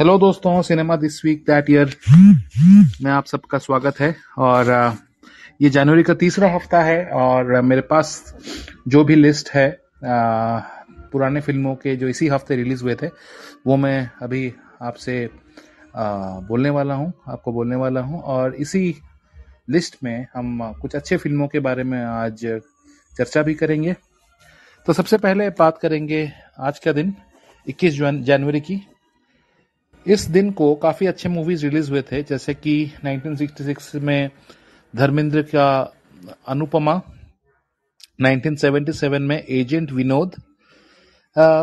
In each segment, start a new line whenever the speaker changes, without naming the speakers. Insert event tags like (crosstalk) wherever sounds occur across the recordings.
Hello दोस्तों cinema this week that year में आप सबका स्वागत है और ये जनवरी का तीसरा हफ़्ता है और मेरे पास जो भी लिस्ट है पुराने फ़िल्मों के जो इसी हफ़्ते रिलीज़ हुए थे, वो मैं अभी आपसे बोलने वाला हूँ, आपको बोलने वाला हूँ और इसी लिस्ट में हम कुछ अच्छे फ़िल्मों के बारे में आज चर्चा भी करेंगे। तो सबसे पहले बात करेंगे आज का दिन 21 जन- जनवरी की। इस दिन को काफ़ी अच्छे मूवीज़ रिलीज़ हुए थे, जैसे कि 1966 में धर्मेंद्र का अनुपमा 1977 में एजेंट विनोद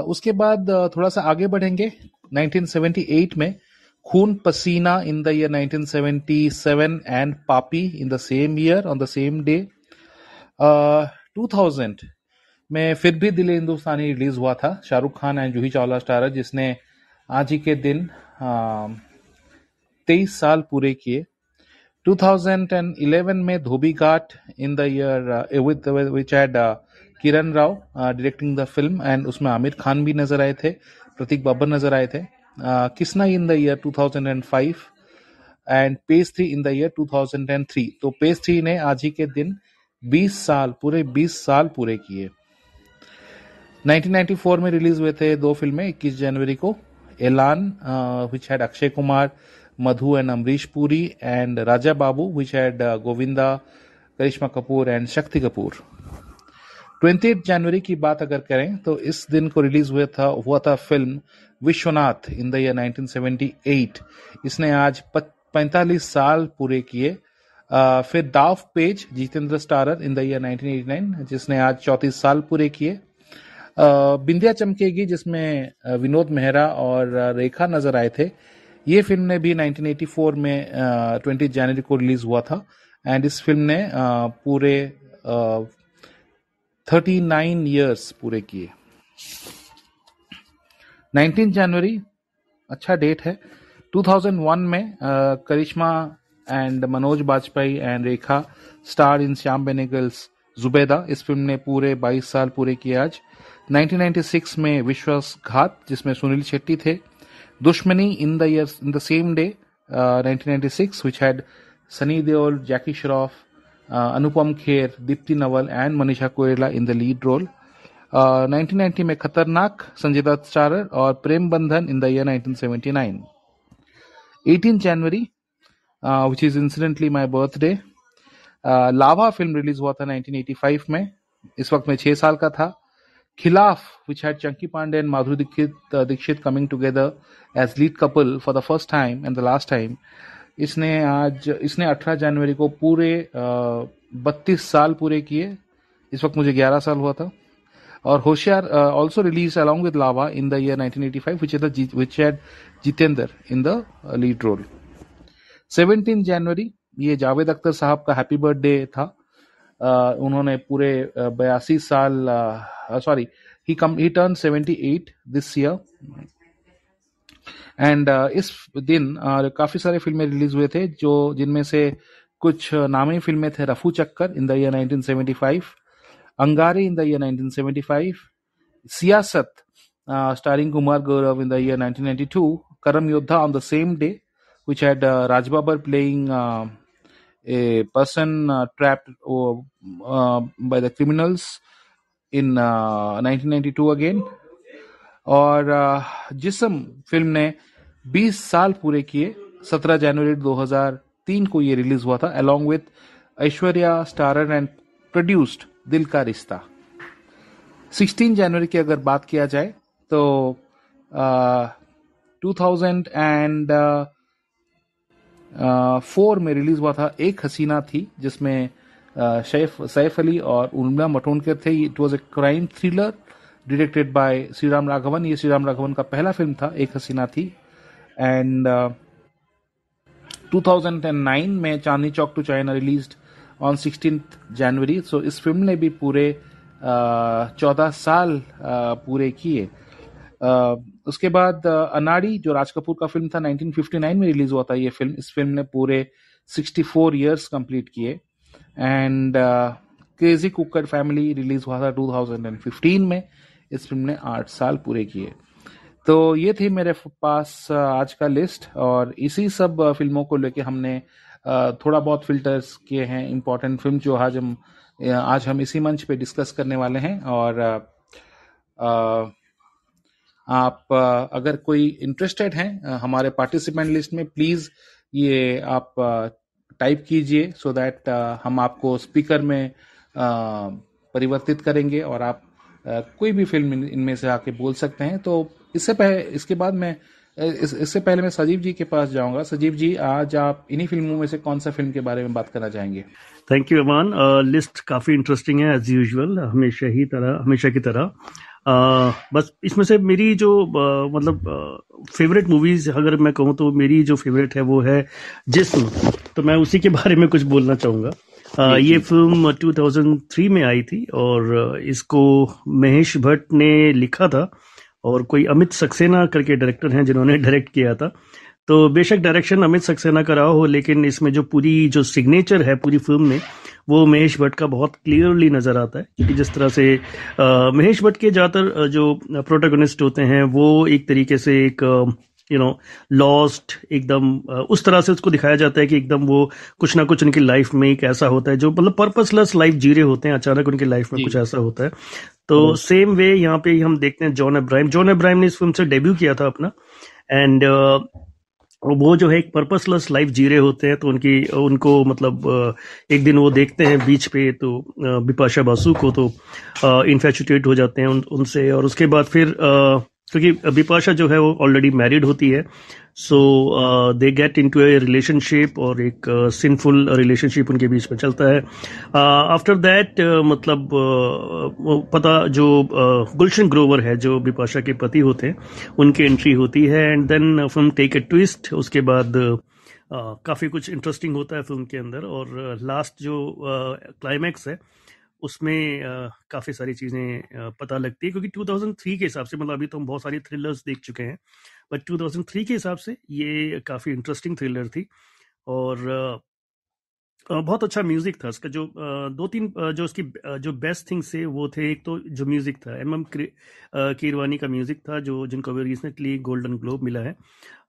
उसके बाद थोड़ा सा आगे बढ़ेंगे 1978 में Khoon Pasina in the year 1977 and Paapi in the same year on the same day 2000 में फिर भी दिल हिंदुस्तानी रिलीज़ हुआ था, शाहरुख खान एंड जूही चावला स्टारर जिसने आज ही के दिन तेईस साल पूरे किए। 2011 में Dhobi Ghat in the year with which had Kiran Rao directing the film and उसमें आमिर खान भी नज़र आए थे, प्रतीक बब्बर नज़र आए थे। Kisna in the year 2005 and page three in the year 2003 तो पेज थ्री ने आज ही के दिन 20 साल पूरे 20 साल पूरे किए। 1994 में रिलीज़ हुए थे दो फ़िल्में 21 जनवरी को। Elaan which had Akshay Kumar Madhu and Amrish Puri and Raja Babu which had Govinda Karisma Kapoor and Shakti Kapoor 28 जनवरी की बात अगर करें तो इस दिन को रिलीज़ हुआ था हुआ था film Vishwanath in the year 1978 इसने आज पैंतालीस साल पूरे किए। फिर Daav Pech Jeetendra starrer in the year 1989 जिसने आज चौंतीस साल पूरे किए। बिंदिया चमकेगी, जिसमें विनोद मेहरा और रेखा नज़र आए थे। ये फ़िल्म ने भी 1984 में ट्वेंटी जनवरी को रिलीज़ हुआ था। एंड इस फ़िल्म ने पूरे थर्टी नाइन ईयर्स पूरे किए। 19 जनवरी अच्छा डेट है। 2001 में Karisma and Manoj Bajpayee and Rekha star in Shyam Benegal's Zubeidaa, इस फ़िल्म ने पूरे 22 साल पूरे किए आज। 1996 में विश्वासघात, जिसमें सुनील शेट्टी थे। Dushmani in the year in the same day 1996 which had Sunny Deol Jackie Shroff Anupam Kher Deepti Naval and Manisha Koirala in the lead role 1990 में खतरनाक संजय दत्त स्टारर और Prem Bandhan in the year 1979 18 January which is incidentally my birthday Lava film release हुआ था 1985 में। इस वक्त मैं छह साल का था। Khilaaf which had Chunky Pandey and Madhuri Dixit Dixit coming together as lead couple for the first time and the last time इसने आज, इसने 18 जनवरी को पूरे बत्तीस साल पूरे किए। इस वक्त मुझे 11 साल हुआ था। और Hoshiyar also release along with Lava in the year 1985 which is the, which had Jeetendra in the lead role 17 जनवरी ये जावेद अख्तर साहब का हैप्पी बर्थडे था। अ, उन्होंने पूरे बयासी साल sorry he come he turn 78 this year and इस दिन uh, काफ़ी सारे फ़िल्में रिलीज़ हुए थे जो जिनमें से कुछ नामी फ़िल्में थे Rafoo Chakkar in the year 1975 Angaaray in the year 1975 Siyasat starring Kumar Gaurav in the year 1992 Karam Yoddha on the same day which uh, Babbar playing uh, a person uh, trapped uh, uh, by the criminals in uh, 1992 again. और uh, Jism film ने 20 साल पूरे किए। 17 जनवरी 2003 को ये release हुआ था along with Aishwarya starrer and produced Dil Ka Rishta. 16 जनवरी की अगर बात किया जाए तो टू थाउज़ेंड एंड फोर में रिलीज़ हुआ था एक हसीना थी जिसमें अ, सैफ अली और उर्मिला मटोनकर थे। It was a crime thriller directed by Sriram Raghavan. ये श्री राम राघवन का पहला फ़िल्म था एक हसीना थी। एंड uh, 2009 में Chandni Chowk to China release on 16 जनवरी सो इस फ़िल्म ने भी पूरे चौदह uh, साल अ, पूरे किए। उसके बाद अनाड़ी, जो राज कपूर का फ़िल्म था 1959 में रिलीज़ हुआ था ये फ़िल्म। इस फ़िल्म ने पूरे 64 इयर्स कंप्लीट किए। And crazy Cukkad family release हुआ था 2015 में। इस फ़िल्म ने आठ साल पूरे किए। तो ये थी मेरे पास आज का लिस्ट और इसी सब फ़िल्मों को लेके हमने थोड़ा बहुत फिल्टर्स किए हैं। इम्पोर्टेंट फ़िल्म जो आज हम आज हम इसी मंच पे डिस्कस करने वाले हैं। और आप अगर कोई इंटरेस्टेड हैं हमारे पार्टिसिपेंट लिस्ट में प्लीज़ ये आप टाइप कीजिए सो दैट हम आपको स्पीकर में परिवर्तित करेंगे और आप कोई भी फ़िल्म इनमें से आके बोल सकते हैं। तो इससे पहले इसके बाद मैं इस, इससे पहले मैं सजीव जी के पास जाऊँगा। सजीव जी आज आप इन्हीं फ़िल्मों में से कौन सा फ़िल्म के बारे में बात करना चाहेंगे?
थैंक यू अमान लिस्ट काफ़ी इंटरेस्टिंग है एज यूजुअल हमेशा ही तरह हमेशा की तरह। बस इसमें से मेरी जो आ, मतलब फेवरेट मूवीज़ अगर मैं कहूँ तो मेरी जो फेवरेट है वो है जिसम। तो मैं उसी के बारे में कुछ बोलना चाहूँगा। आ, ये फ़िल्म 2003 में आई थी और इसको महेश भट्ट ने लिखा था और कोई अमित सक्सेना करके डायरेक्टर हैं जिन्होंने डायरेक्ट किया था। तो बेशक डायरेक्शन अमित सक्सेना का रहा हो लेकिन इसमें जो पूरी जो सिग्नेचर है पूरी फ़िल्म में वो महेश भट्ट का बहुत क्लियरली नज़र आता है। क्योंकि जिस तरह से आ, महेश भट्ट के ज़्यादातर जो प्रोटोगनिस्ट होते हैं वो एक तरीके से एक यू नो लॉस्ट एकदम उस तरह से उसको दिखाया जाता है कि एकदम वो कुछ ना कुछ उनकी लाइफ में एक ऐसा होता है जो मतलब पर्पसलेस लाइफ जी रहे होते हैं अचानक उनकी लाइफ में कुछ ऐसा होता है। तो सेम वे यहाँ पे हम देखते हैं जॉन अब्राहिम जॉन अब्राहिम ने इस फ़िल्म से डेब्यू किया था अपना। एंड uh, वो जो है एक पर्पसलेस लाइफ जी रहे होते हैं तो उनकी उनको मतलब एक दिन वो देखते हैं बीच पे तो बिपाशा बासु को तो इन्फेचुटेट हो जाते हैं उन, उनसे। और उसके बाद फिर क्योंकि बिपाशा जो है वो ऑलरेडी मैरिड होती है। So they get into a relationship और एक सिंफुल uh, रिलेशनशिप उनके बीच में चलता है। आफ्टर uh, दैट uh, मतलब uh, पता जो uh, गुलशन ग्रोवर है जो बिपाशा के पति होते हैं उनकी एंट्री होती है। And then film take a twist उसके बाद uh, काफ़ी कुछ इंटरेस्टिंग होता है फ़िल्म के अंदर। और लास्ट uh, जो क्लाइमैक्स uh, है उसमें काफ़ी सारी चीज़ें पता लगती है, क्योंकि 2003 के हिसाब से मतलब अभी तो हम बहुत सारी थ्रिलर्स देख चुके हैं बट 2003 के हिसाब से ये काफ़ी इंटरेस्टिंग थ्रिलर थी और बहुत अच्छा म्यूज़िक था उसका, जो दो तीन जो उसकी जो बेस्ट थिंग्स थे, वो थे, एक तो जो म्यूज़िक था एम एम कीरवानी का म्यूज़िक था, जो जिनको अभी रिसेंटली गोल्डन ग्लोब मिला है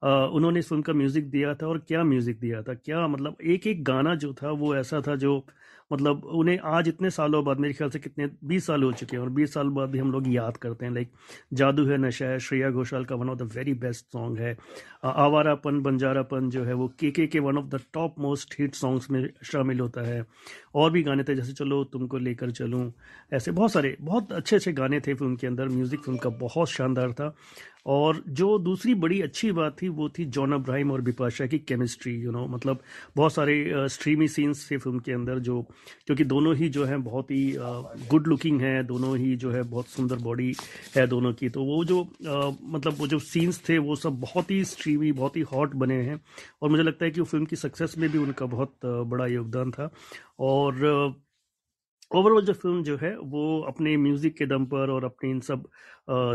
उन्होंने इस फ़िल्म का म्यूज़िक दिया था और क्या म्यूज़िक दिया था? क्या मतलब एक एक गाना जो था वो ऐसा था जो मतलब उन्हें आज इतने सालों बाद मेरे ख्याल से कितने, बीस साल हो चुके हैं और बीस साल बाद भी हम लोग याद करते हैं। लाइक जादू है नशा है, श्रेया घोषाल का one of the very best song है। आवारापन, बंजारापन जो है वो के के के one of the top most hit songs में शामिल होता है। और भी गाने थे जैसे चलो तुमको लेकर चलूँ, ऐसे बहुत सारे, बहुत अच्छे अच्छे गाने थे फ़िल्म के अंदर। म्यूज़िक फ़िल्म का बहुत शानदार था। और जो दूसरी बड़ी अच्छी बात थी वो थी जॉन अब्राहिम और बिपाशा की केमिस्ट्री यू नो मतलब बहुत सारे स्ट्रीमी सीन्स थे फ़िल्म के अंदर जो क्योंकि दोनों ही जो है बहुत ही गुड लुकिंग है दोनों ही जो है बहुत सुंदर बॉडी है दोनों की। तो वो जो आ, मतलब वो जो सीन्स थे वो सब बहुत ही स्ट्रीमी बहुत ही हॉट बने हैं और मुझे लगता है कि वो फ़िल्म की सक्सेस में भी उनका बहुत बड़ा योगदान था। और ओवरऑल जो फ़िल्म जो है, वो अपने म्यूज़िक के दम पर और अपने इन सब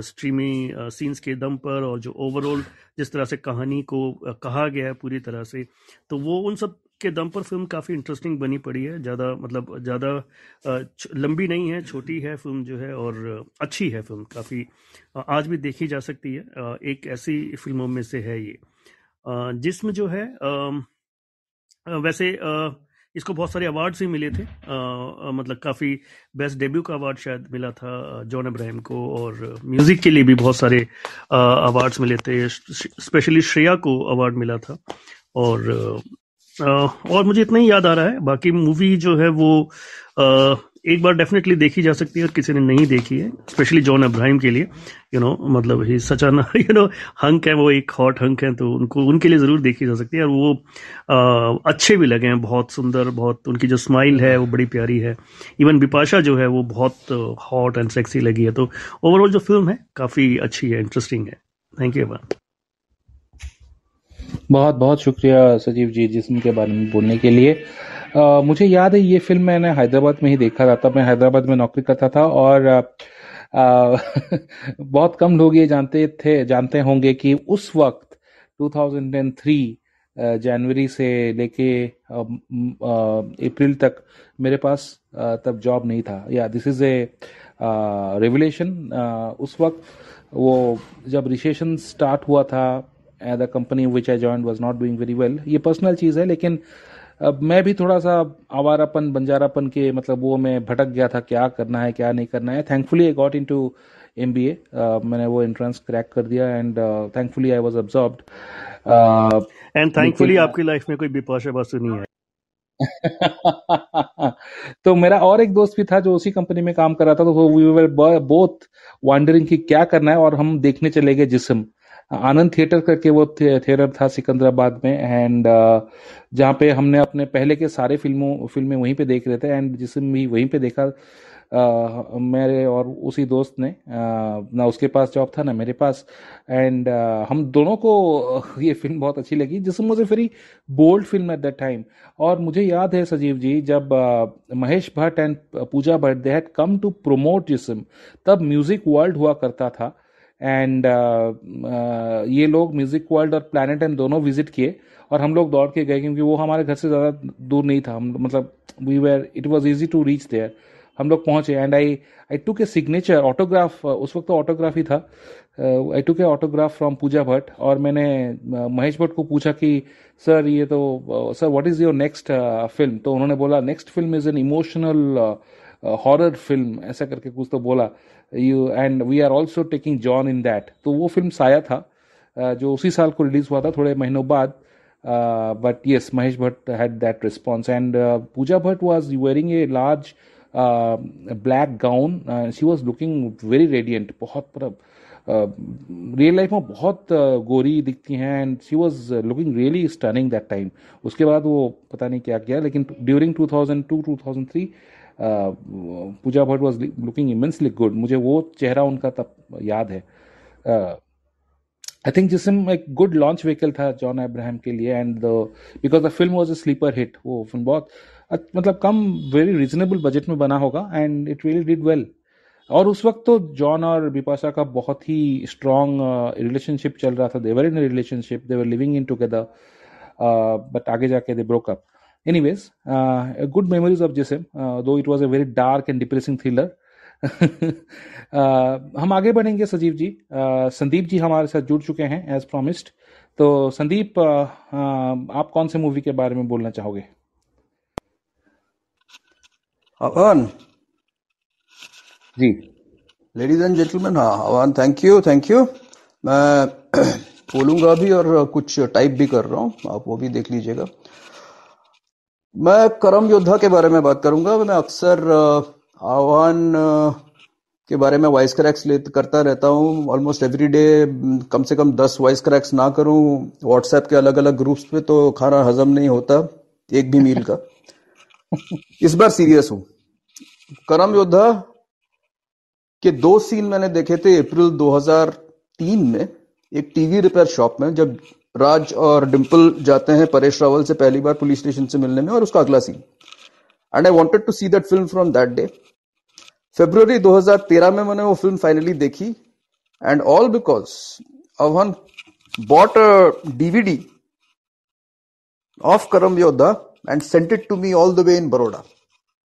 स्ट्रीमी सीन्स के दम पर और जो ओवरऑल जिस तरह से कहानी को कहा गया है पूरी तरह से तो वो उन सब के दम पर फ़िल्म काफ़ी इंटरेस्टिंग बनी पड़ी है। ज़्यादा मतलब ज़्यादा लंबी नहीं है, छोटी है फ़िल्म जो है और अच्छी है फ़िल्म काफ़ी आज भी देखी जा सकती है। एक ऐसी फ़िल्मों में से है ये। जिसमें जो है वैसे इसको बहुत सारे अवार्ड्स भी मिले थे। आ, मतलब काफ़ी बेस्ट डेब्यू का अवार्ड शायद मिला था जॉन अब्राहम को और म्यूज़िक के लिए भी बहुत सारे अवार्ड्स मिले थे। स्पेशली श्रेया को अवार्ड मिला था। और आ, और मुझे इतना ही याद आ रहा है। बाकी मूवी जो है वो आ, एक बार डेफिनेटली देखी जा सकती है और किसी ने नहीं देखी है स्पेशली जॉन अब्राहिम के लिए। यू you नो know, मतलब ही सच यू नो हंक है वो एक हॉट हंक है तो उनको उनके लिए ज़रूर देखी जा सकती है। और वो आ, अच्छे भी लगे हैं बहुत सुंदर बहुत उनकी जो स्माइल है वो बड़ी प्यारी है। इवन बिपाशा जो है वो बहुत हॉट एंड सेक्सी लगी है। तो ओवरऑल जो फ़िल्म है काफ़ी अच्छी है इंटरेस्टिंग है। थैंक यू
बहुत बहुत शुक्रिया सजीव जी जिसम के बारे में बोलने के लिए। आ, मुझे याद है ये फ़िल्म मैंने हैदराबाद में ही देखा था तब मैं हैदराबाद में नौकरी करता था और आ, आ, (laughs) बहुत कम लोग ये जानते थे जानते होंगे कि उस वक्त 2003 जनवरी से लेके अप्रैल तक मेरे पास तब जॉब नहीं था। या दिस इज़ ए रेवलेशन उस वक्त वो जब रिसेशन स्टार्ट हुआ था the company which I join was not doing very well ये पर्सनल चीज़ है लेकिन अब मैं भी थोड़ा सा आवारापन बंजारापन के मतलब वो मैं भटक गया था क्या करना है क्या नहीं करना है। Thankfully I got into M B A मैंने वो एंट्रेंस क्रैक कर दिया and thankfully I was absorbed
and thankfully आपकी लाइफ में कोई बिपाशा बासु नहीं है। (laughs)
तो मेरा और एक दोस्त भी था जो उसी कंपनी में काम कर रहा था तो वी वर बोथ वंडरिंग कि क्या करना है और हम देखने चले गए जिसम। आनंद थिएटर करके वो थिएटर था सिकंदराबाद में एंड uh, जहाँ पे हमने अपने पहले के सारे फ़िल्मों फ़िल्में वहीं पे देख रहे थे एंड जिसम भी वहीं पे देखा Uh, मेरे और उसी दोस्त ने uh, ना उसके पास जॉब था ना मेरे पास एंड हम दोनों को ये फ़िल्म बहुत अच्छी लगी जिसमें मुझे very bold film at that time और मुझे याद है सजीव जी जब Mahesh Bhatt and Pooja Bhatt they had come to promote Jism तब म्यूज़िक वर्ल्ड हुआ करता था एंड ये लोग म्यूज़िक वर्ल्ड और प्लानट एंड दोनों विज़िट किए और हम लोग दौड़ के गए क्योंकि वो हमारे घर से ज़्यादा दूर नहीं था। हम मतलब we were it was easy to reach there हम लोग पहुँचे and I I took a signature autograph उस वक्त तो ऑटोग्राफ ही था। I took a autograph from Pooja Bhatt और मैंने uh, महेश भट्ट को पूछा कि सर ये तो sir what is your next film तो उन्होंने बोला next film is an emotional horror film ऐसा करके कुछ तो बोला। You and we are also taking John in that तो वो फ़िल्म साया था जो उसी साल को रिलीज़ हुआ था, थोड़े महीनों बाद but yes Mahesh Bhatt had that response and Pooja Bhatt was wearing a large black gown she was looking very radiant बहुत मतलब रियल लाइफ में बहुत गोरी दिखती हैं and she was looking really stunning that time उसके बाद वो पता नहीं क्या किया, लेकिन during 2002 2003 Pooja Bhatt was looking immensely good मुझे वो चेहरा उनका तब याद है। आई थिंक जिसम एक गुड लॉन्च व्हीकल था जॉन अब्राहम के लिए and because the film was a sleeper hit वो फ़िल्म बहुत मतलब कम वेरी रिजनेबल बजट में बना होगा and it really did well और उस वक्त तो जॉन और बिपाशा का बहुत ही स्ट्रॉन्ग रिलेशनशिप चल रहा था। They were in relationship they were living in together but आगे जाके they broke up anyways good memories of Jism though it was a very dark and depressing thriller हम आगे बढ़ेंगे सजीव जी। Uh, संदीप जी हमारे साथ जुड़ चुके हैं एज प्रॉमिस्ड तो संदीप uh, uh, आप कौन से मूवी के बारे में बोलना चाहोगे?
अवन।
जी।
लेडीज़ एंड जेंटलमैन हाँ Avan thank you thank you मैं (clears throat) बोलूँगा भी और कुछ टाइप भी कर रहा हूँ आप वो भी देख लीजिएगा। मैं करम योद्धा के बारे में बात करूँगा। मैं अक्सर आह्वान के बारे में वॉइस क्रैक्स ले, करता रहता हूँ। ऑलमोस्ट एवरी डे कम से कम दस वॉइस क्रैक्स ना करूँ। व्हाट्सएप के अलग अलग ग्रुप्स पे तो खाना हजम नहीं होता, एक भी मील का। इस बार सीरियस हूँ। करम योद्धा के दो सीन मैंने देखे थे अप्रैल 2003 में। एक टीवी रिपेयर शॉप में, जब राज और डिम्पल जाते हैं परेश रावल से पहली बार पुलिस स्टेशन से मिलने में और उसका अगला scene and I wanted to see that film from that day February 2013 में मैंने वो फ़िल्म फाइनली देखी and all because Avan bought DVD of Karam Yoddha and sent it to me all the way in Baroda.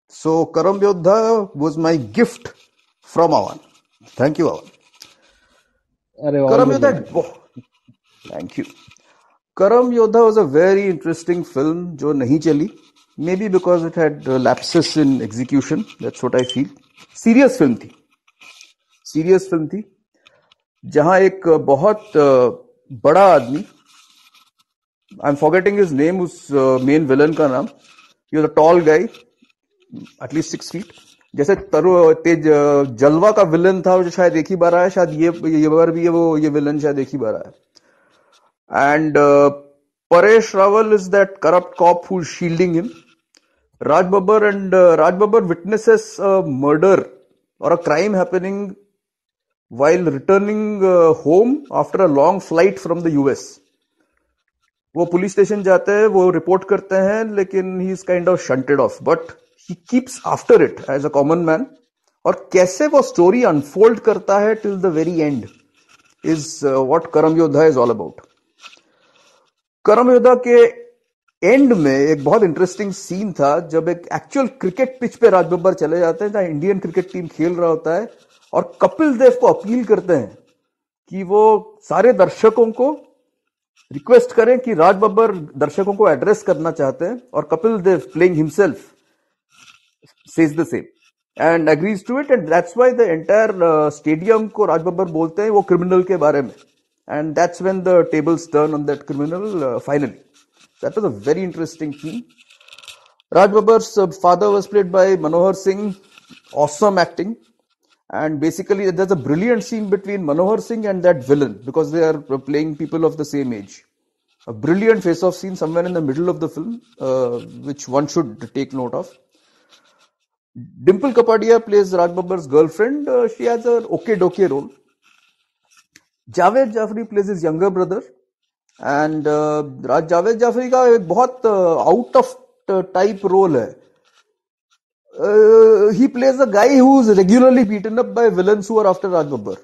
So Karam Yodha was my gift from Avan. Thank you, Avan. करम Yodha, thank you. Karam Yodha was a very interesting film जो नहीं चली maybe because it had lapses in execution. That's what I feel. Serious film थी serious film थी जहाँ एक बहुत बड़ा आदमी I am forgetting his name उस मेन विलन का नाम was a tall guy at least six feet जैसे तरु तेज जलवा का विलन था जो शायद एक ही बार आया, शायद ये ये बार भी ये वो, ये विलन शायद एक ही बार आया। And Paresh Rawal is that corrupt cop who shielding him Raj Babbar and Raj Babbar witnesses murder और a crime happening while returning uh, home after a long flight from the US. वो police station जाते हैं वो report करते हैं लेकिन he is kind of shunted off but he keeps after it as a common man और कैसे वो स्टोरी अनफोल्ड करता है till the very end is what Karam Yoddha is all about करम योद्धा के एंड में एक बहुत इंटरेस्टिंग सीन था, जब एक एक्चुअल क्रिकेट पिच पे राज बब्बर चले जाते हैं, जहाँ इंडियन क्रिकेट टीम खेल रहा होता है, और कपिल देव को अपील करते हैं कि वो सारे दर्शकों को रिक्वेस्ट करें कि राज बब्बर दर्शकों को एड्रेस करना चाहते हैं, और Kapil Dev playing himself says the same and agrees to it and that's why the entire stadium को राज बब्बर बोलते हैं वो क्रिमिनल के बारे में। and that's when the tables turn on that criminal uh, finally. That was a very interesting thing. Raj Babbar's uh, father was played by Manohar Singh, awesome acting, and basically there's a brilliant scene between Manohar Singh and that villain because they are uh, playing people of the same age. A brilliant face-off scene somewhere in the middle of the film, uh, which one should take note of. Dimple Kapadia plays Raj Babbar's girlfriend. Uh, she has an okay doke role Javed Jaffrey plays his younger brother and Javed Jaffrey का एक बहुत out of type role है. He plays a guy who is regularly beaten up by villain सुअर after Raj Babbar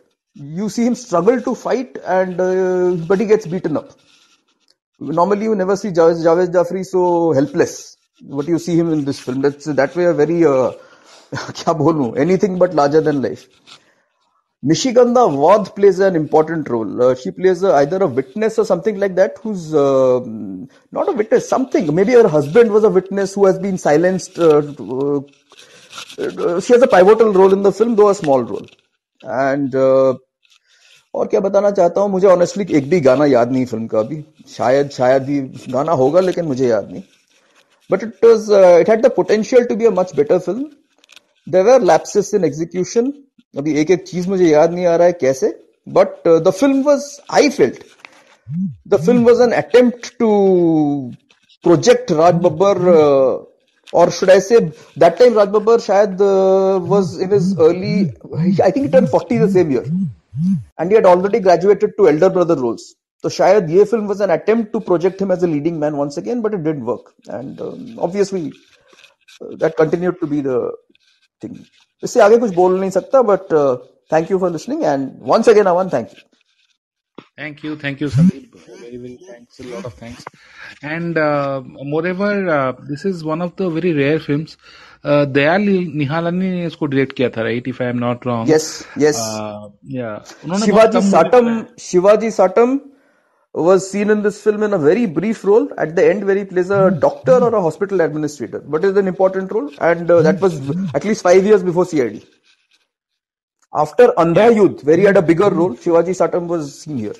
you see him struggle to fight and but he gets beaten up normally you never see Javed Javed Jaffrey so helpless what you see him in this film that way are very क्या बोलू? Anything but larger than life Nishigandha Wadh plays an important role. Uh, she plays uh, either a witness or something like that, who's uh, not a witness, something. Maybe her husband was a witness who has been silenced. Uh, uh, she has a pivotal role in the film, though a small role. And uh, और क्या बताना चाहता हूँ मुझे honestly एक भी गाना याद नहीं फिल्म का अभी शायद शायद ही गाना होगा लेकिन मुझे याद नहीं but it was it had the potential to be a much better film there are lapses in execution अभी एक एक चीज़ मुझे याद नहीं आ रहा है कैसे but the film was I felt the film was an attempt to project Raj Babbar और should I say that time Raj Babbar शायद was in is early I think turn forty the same year and he already graduated to elder brother roles तो शायद ये film was an attempt to project him as a leading man once again but it did work and obviously that continued to be the thing इससे आगे कुछ बोल नहीं सकता but thank you for listening and once again oven thank you
Thank you, thank you, Sandeep. Very, very thanks. A lot of thanks. And uh, moreover, uh, this is one of the very rare films. Uh, Dayal Nihalani ने इसको direct किया था right if I am not wrong
yes yes
yeah उन्होंने
Shivaji Satam Shivaji Satam was seen in this film in a very brief role at the end where he plays a doctor or a hospital administrator but it's an important role and uh, that was at least five years before cid after andha yudh where he had a bigger role shivaji satam was seen here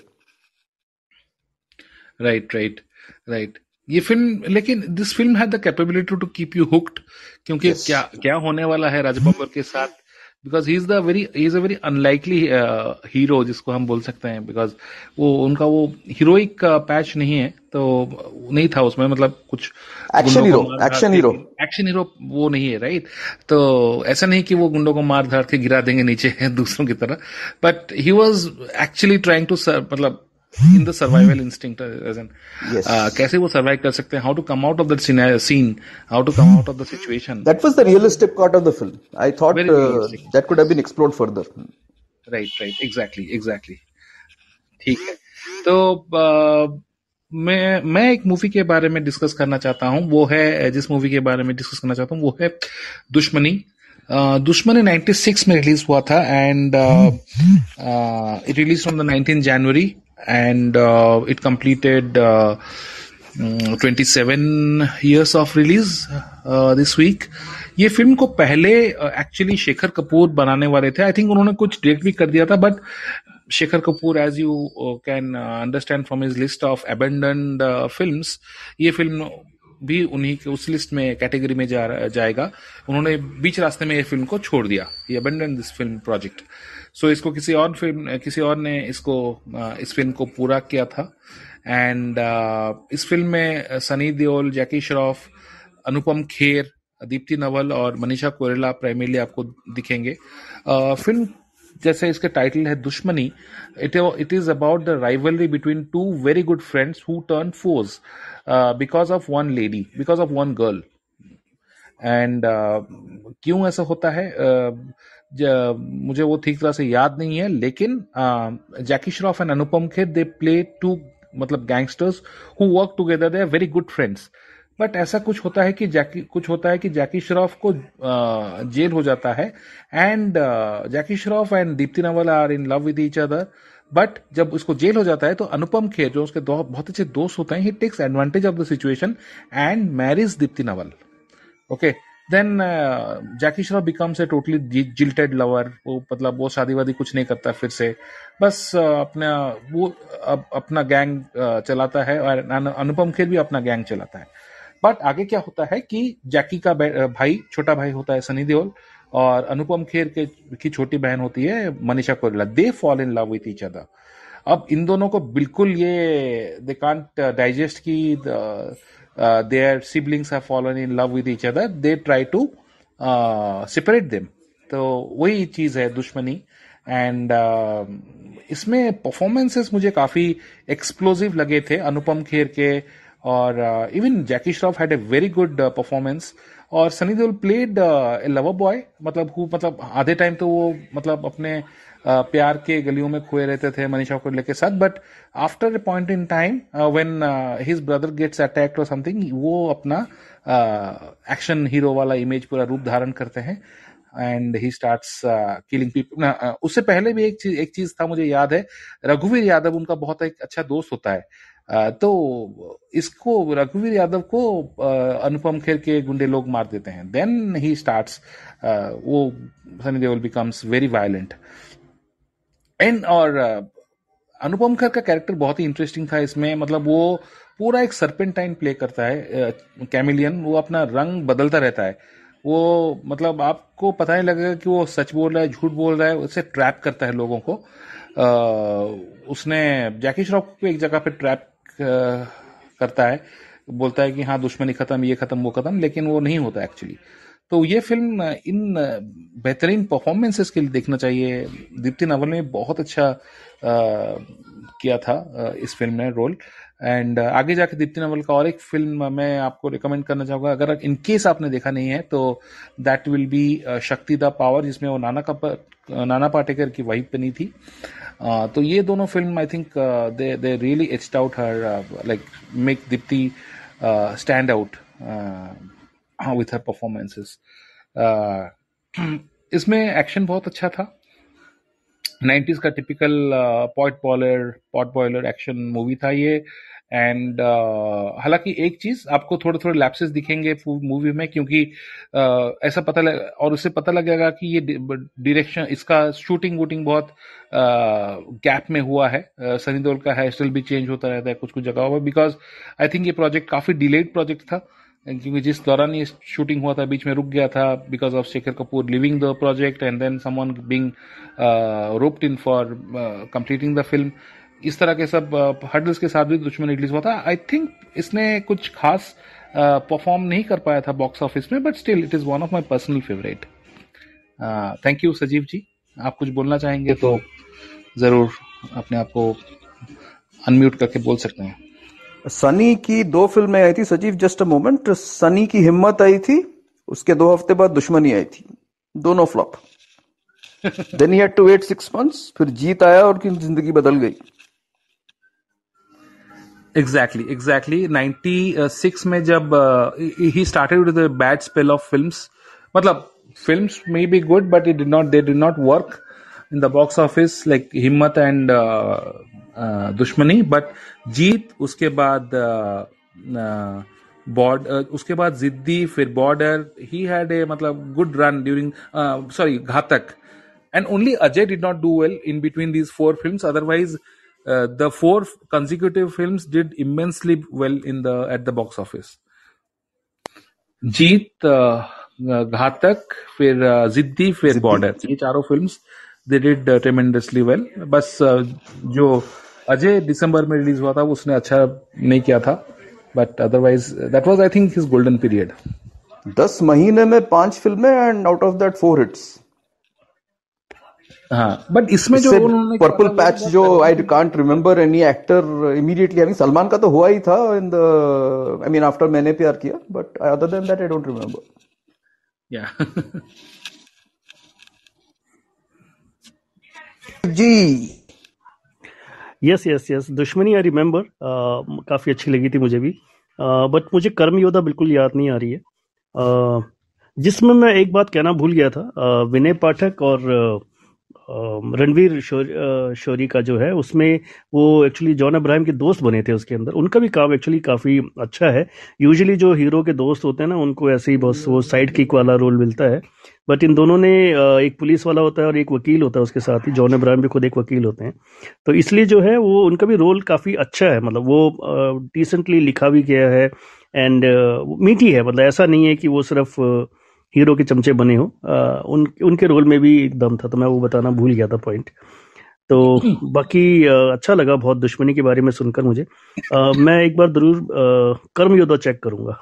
right right right ये film लेकिन this film had the capability to keep you hooked क्योंकि yes. क्या क्या होने वाला है राज बब्बर के साथ because he is the very he is a very unlikely hero जिसको हम बोल सकते हैं। बिकॉज़ वो उनका वो हीरोइक पैच नहीं है तो नहीं था उसमें मतलब कुछ
action hero action hero
action hero वो नहीं है राइट तो ऐसा नहीं कि वो गुंडों को मार धार के गिरा देंगे नीचे (laughs) दूसरों की तरह। But he was actually trying to मतलब इन द सर्वाइवल इंस्टिंग कैसे वो सर्वाइव कर सकते हैं? How to come out of that scene how to come out of the situation
that was the realistic part of the film I thought that could have been explored further
right right exactly exactly ठीक है। तो uh, मैं मैं एक movie के बारे में discuss करना चाहता हूँ। वो है जिस मूवी के बारे में डिस्कस करना चाहता हूँ वो है दुश्मनी। uh, दुश्मनी 96 में रिलीज़ हुआ था and it release from the 19 January and uh, it completed uh, 27 years of release uh, this week. ये फ़िल्म को पहले एक्चुअली शेखर कपूर बनाने वाले थे. आई थिंक उन्होंने कुछ डायरेक्ट भी कर दिया था but Shekhar Kapur as you can understand from his list of abandoned films ये फ़िल्म भी उन्हीं के उस लिस्ट में कैटेगरी में जा जाएगा. उन्होंने बीच रास्ते में ये फ़िल्म को छोड़ दिया. ये abandoned this film project so इसको किसी और फ़िल्म किसी और ने इसको इस फ़िल्म को पूरा किया था। एंड इस फ़िल्म में सनी देओल जैकी श्रॉफ अनुपम खेर दीप्ति नवल और मनीषा कोयला प्राइमरली आपको दिखेंगे। फ़िल्म जैसे इसके टाइटल है Dushmani it it is about the rivalry between two very good friends who turn foes because of one lady because of one girl and क्यों ऐसा होता है? Uh, मुझे वो ठीक तरह से याद नहीं है, लेकिन Jackie Shroff and Anupam Kher they play two मतलब gangsters who work together they are very good friends but ऐसा कुछ होता है कि जैकी कुछ होता है कि जैकी श्रॉफ को जेल हो जाता है and Jackie Shroff and Deepti Naval are in love with each other but जब उसको जेल हो जाता है तो अनुपम खेर जो उसके दो, बहुत अच्छे दोस्त होते हैं he takes advantage of the situation and marriage Deepti Naval okay then Jackie Shroff becomes a totally jilted lover वो मतलब वो शादी वादी कुछ नहीं करता फिर से। बस uh, अपना वो अप, अपना गैंग uh, चलाता है और अनुपम खेर भी अपना गैंग चलाता है। बट आगे क्या होता है कि जैकी का भाई छोटा भाई होता है सनी देओल और अनुपम खेर के की छोटी बहन होती है Manisha Koirala they fall in love with each other अब इन दोनों को बिल्कुल ये दे कांट डाइजेस्ट की their siblings have fallen in love with each other they try to separate them तो वही चीज़ है दुश्मनी। एंड uh, इसमें परफॉर्मेंसेस मुझे काफ़ी एक्सप्लोजिव लगे थे अनुपम खेर के और even Jackie Shroff had a very good performance और Sunny Deol played a lover boy मतलब हु मतलब आधे टाइम तो वो मतलब अपने uh, प्यार के गलियों में खोए रहते थे मनीषा को लेके साथ but after a point in time when his brother gets attacked और समथिंग वो अपना एक्शन uh, हीरो वाला इमेज पूरा रूप धारण करते हैं and he starts killing people उससे पहले भी एक चीज़ एक चीज़ था मुझे याद है रघुवीर यादव उनका बहुत एक अच्छा दोस्त होता है। तो इसको रघुवीर यादव को अनुपम खेर के गुंडे लोग मार देते हैं। देन ही स्टार्ट्स वो Sunny Deol becomes very violent and और अनुपम खर का कैरेक्टर बहुत ही इंटरेस्टिंग था इसमें। मतलब वो पूरा एक सरपेंटाइन प्ले करता है कैमिलियन वो अपना रंग बदलता रहता है। वो मतलब आपको पता नहीं लगेगा कि वो सच बोल रहा है झूठ बोल रहा है उसे ट्रैप करता है लोगों को। आ, उसने जैकी श्रॉफ को एक जगह पे ट्रैप करता है। बोलता है कि हाँ दुश्मनी खत्म ये खत्म वो खत्म लेकिन वो नहीं होता एक्चुअली तो ये फ़िल्म इन बेहतरीन परफॉर्मेंसेस के लिए देखना चाहिए। दीप्ति नवल ने बहुत अच्छा आ, किया था इस फ़िल्म में रोल। एंड आगे जाके दीप्ति नवल का और एक फ़िल्म मैं आपको रिकमेंड करना चाहूँगा। अगर इन केस आपने देखा नहीं है तो that will be Shakti the power जिसमें वो नाना का नाना पाटेकर की वाइफ बनी थी। तो ये दोनों film I think they they really etched out her like make Deepti stand out with her performances इसमें एक्शन बहुत अच्छा था। 90s का typical pot boiler pot boiler action movie था ये। एंड uh, हालाँकि एक चीज़ आपको थोड़े थोड़े लैप्सेस दिखेंगे मूवी में क्योंकि uh, ऐसा पता लग और उससे पता लगेगा कि ये डायरेक्शन इसका शूटिंग वूटिंग बहुत गैप uh, में हुआ है। सनी देओल का हेयर स्टाइल भी चेंज होता रहता है कुछ कुछ जगहों पर। बिकॉज़ आई थिंक ये प्रोजेक्ट काफ़ी डिलेड प्रोजेक्ट था। क्योंकि जिस दौरान ये शूटिंग हुआ था बीच में रुक गया था because of Shekhar Kapur leaving the project and then someone being roped in for completing the film इस तरह के सब हर्डल्स के साथ भी दुश्मन रिलीज़ हुआ था। आई थिंक इसने कुछ खास परफॉर्म uh, नहीं कर पाया था बॉक्स ऑफ़िस में but still it is one of my personal favourite thank you Sajeev ji आप कुछ बोलना चाहेंगे तो ज़रूर अपने आप को अनम्यूट करके बोल सकते हैं।
सनी की दो फ़िल्में आई थी Sajeev just a moment. Sunny की हिम्मत आई थी उसके दो हफ़्ते बाद दुश्मनी आई थी। दोनों flop. Then he had to wait six months फिर जीत आया और उनकी ज़िंदगी बदल गई।
एग्जैक्टली एग्जैक्टली नाइन्टी सिक्स में जब he started with bad spell of films मतलब films may be good but it did not they did not work in the box office like Himmat and Dushmani but Jeet उसके बाद board uh, uh, उसके बाद जिद्दी फिर Border he had a मतलब good run during sorry Ghatak and only Ajay did not do well in between these four films otherwise uh, the four consecutive films did immensely well in the at the box office. Jeet Ghatak फिर जिद्दी फिर Border ये चारों films they did tremendously well बस जो अजय दिसंबर में release हुआ था उसने अच्छा नहीं किया था। But otherwise that was I think his golden period
दस महीने में पाँच फ़िल्में and out of that four hits
हाँ बट इसमें जो
उन्होंने पर्पल पैच जो I can't remember any actor immediately I mean Salman का तो हुआ ही था in the I mean after Maine Pyar Kiya but other than that I don't remember
yeah
ji.
Yes yes yes Dushmani I remember काफ़ी अच्छी लगी थी मुझे भी. बट uh, मुझे कर्म योद्धा बिल्कुल याद नहीं आ रही है. Uh, जिसमें मैं एक बात कहना भूल गया था. विनय पाठक और रणवीर शोरी का जो है उसमें वो एक्चुअली जॉन अब्राहम के दोस्त बने थे उसके अंदर। उनका भी काम एक्चुअली काफ़ी अच्छा है। यूजुअली जो हीरो के दोस्त होते हैं ना उनको ऐसे ही बस वो साइड किक वाला रोल मिलता है। बट इन दोनों ने एक पुलिस वाला होता है और एक वकील होता है उसके साथ ही। जॉन अब्राहम भी खुद एक वकील होते हैं। तो इसलिए जो है वो उनका भी रोल काफ़ी अच्छा है। मतलब वो डिसेंटली लिखा भी गया है। एंड मीठी है। मतलब ऐसा नहीं है कि वो सिर्फ़ हीरो के चमचे बने हो। उन उनके रोल में भी एक दम था तो मैं वो बताना भूल गया था पॉइंट तो बाकी अच्छा लगा बहुत दुश्मनी के बारे में सुनकर मुझे। आ, मैं एक बार ज़रूर कर्म योद्धा चेक करूँगा।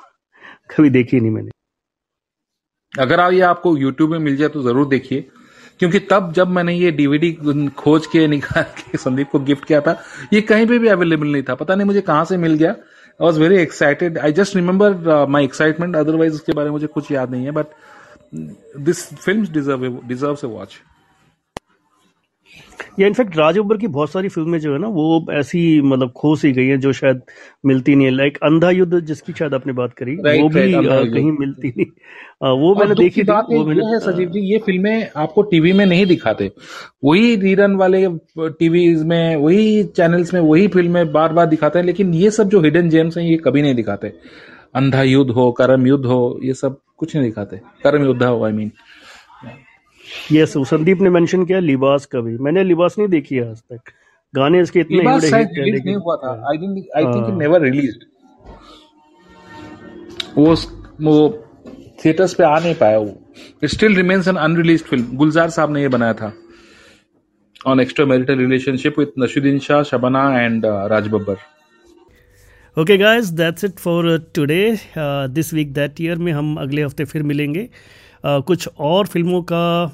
कभी देखी नहीं मैंने।
अगर आप ये आपको यूट्यूब में मिल जाए तो ज़रूर देखिए। क्योंकि तब जब मैंने ये डीवीडी खोज के निकाल के संदीप को गिफ्ट किया था ये कहीं पे भी अवेलेबल नहीं था। पता नहीं मुझे कहाँ से मिल गया। I was very excited I just remember my excitement otherwise उसके बारे में मुझे कुछ याद नहीं है but this film deserve deserve a watch
yeah in fact Raj Babbar की बहुत सारी फ़िल्में जो है ना वो ऐसी मतलब खो सी गई हैं जो शायद मिलती नहीं है। लाइक अंधा युद्ध जिसकी शायद आपने बात करी right, वो भी कहीं मिलती नहीं। वो मैंने देखी थी वो
मैंने है सजीव जी ये फ़िल्में आपको टीवी में नहीं दिखाते। वही रीरन वाले टीवी में वही चैनल्स में वही फ़िल्में बार बार दिखाते हैं लेकिन ये सब जो हिडन जेम्स हैं ये कभी नहीं दिखाते। अंधा युद्ध हो करम युद्ध हो ये सब कुछ नहीं दिखाते। करम युद्ध हो आई मीन
यस संदीप ने मेंशन किया लिबास का भी। मैंने लिबास नहीं देखी है आज तक। गाने इसके इतने हिट
हैं नहीं हुआ था। I think I think it never released वो वो थिएटर्स पे आ नहीं पाया वो। It still remains an unreleased film Gulzar Sahab ने ये बनाया था। On extra marital relationship with Naseeruddin Shah Shabana and Raj Babbar
okay guys that's it for today this week that year में हम अगले हफ़्ते फिर मिलेंगे। कुछ और फ़िल्मों का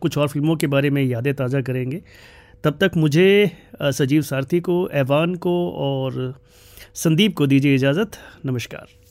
कुछ और फ़िल्मों के बारे में यादें ताज़ा करेंगे। तब तक मुझे सजीव सारथी को एवान को और संदीप को दीजिए इजाज़त। नमस्कार।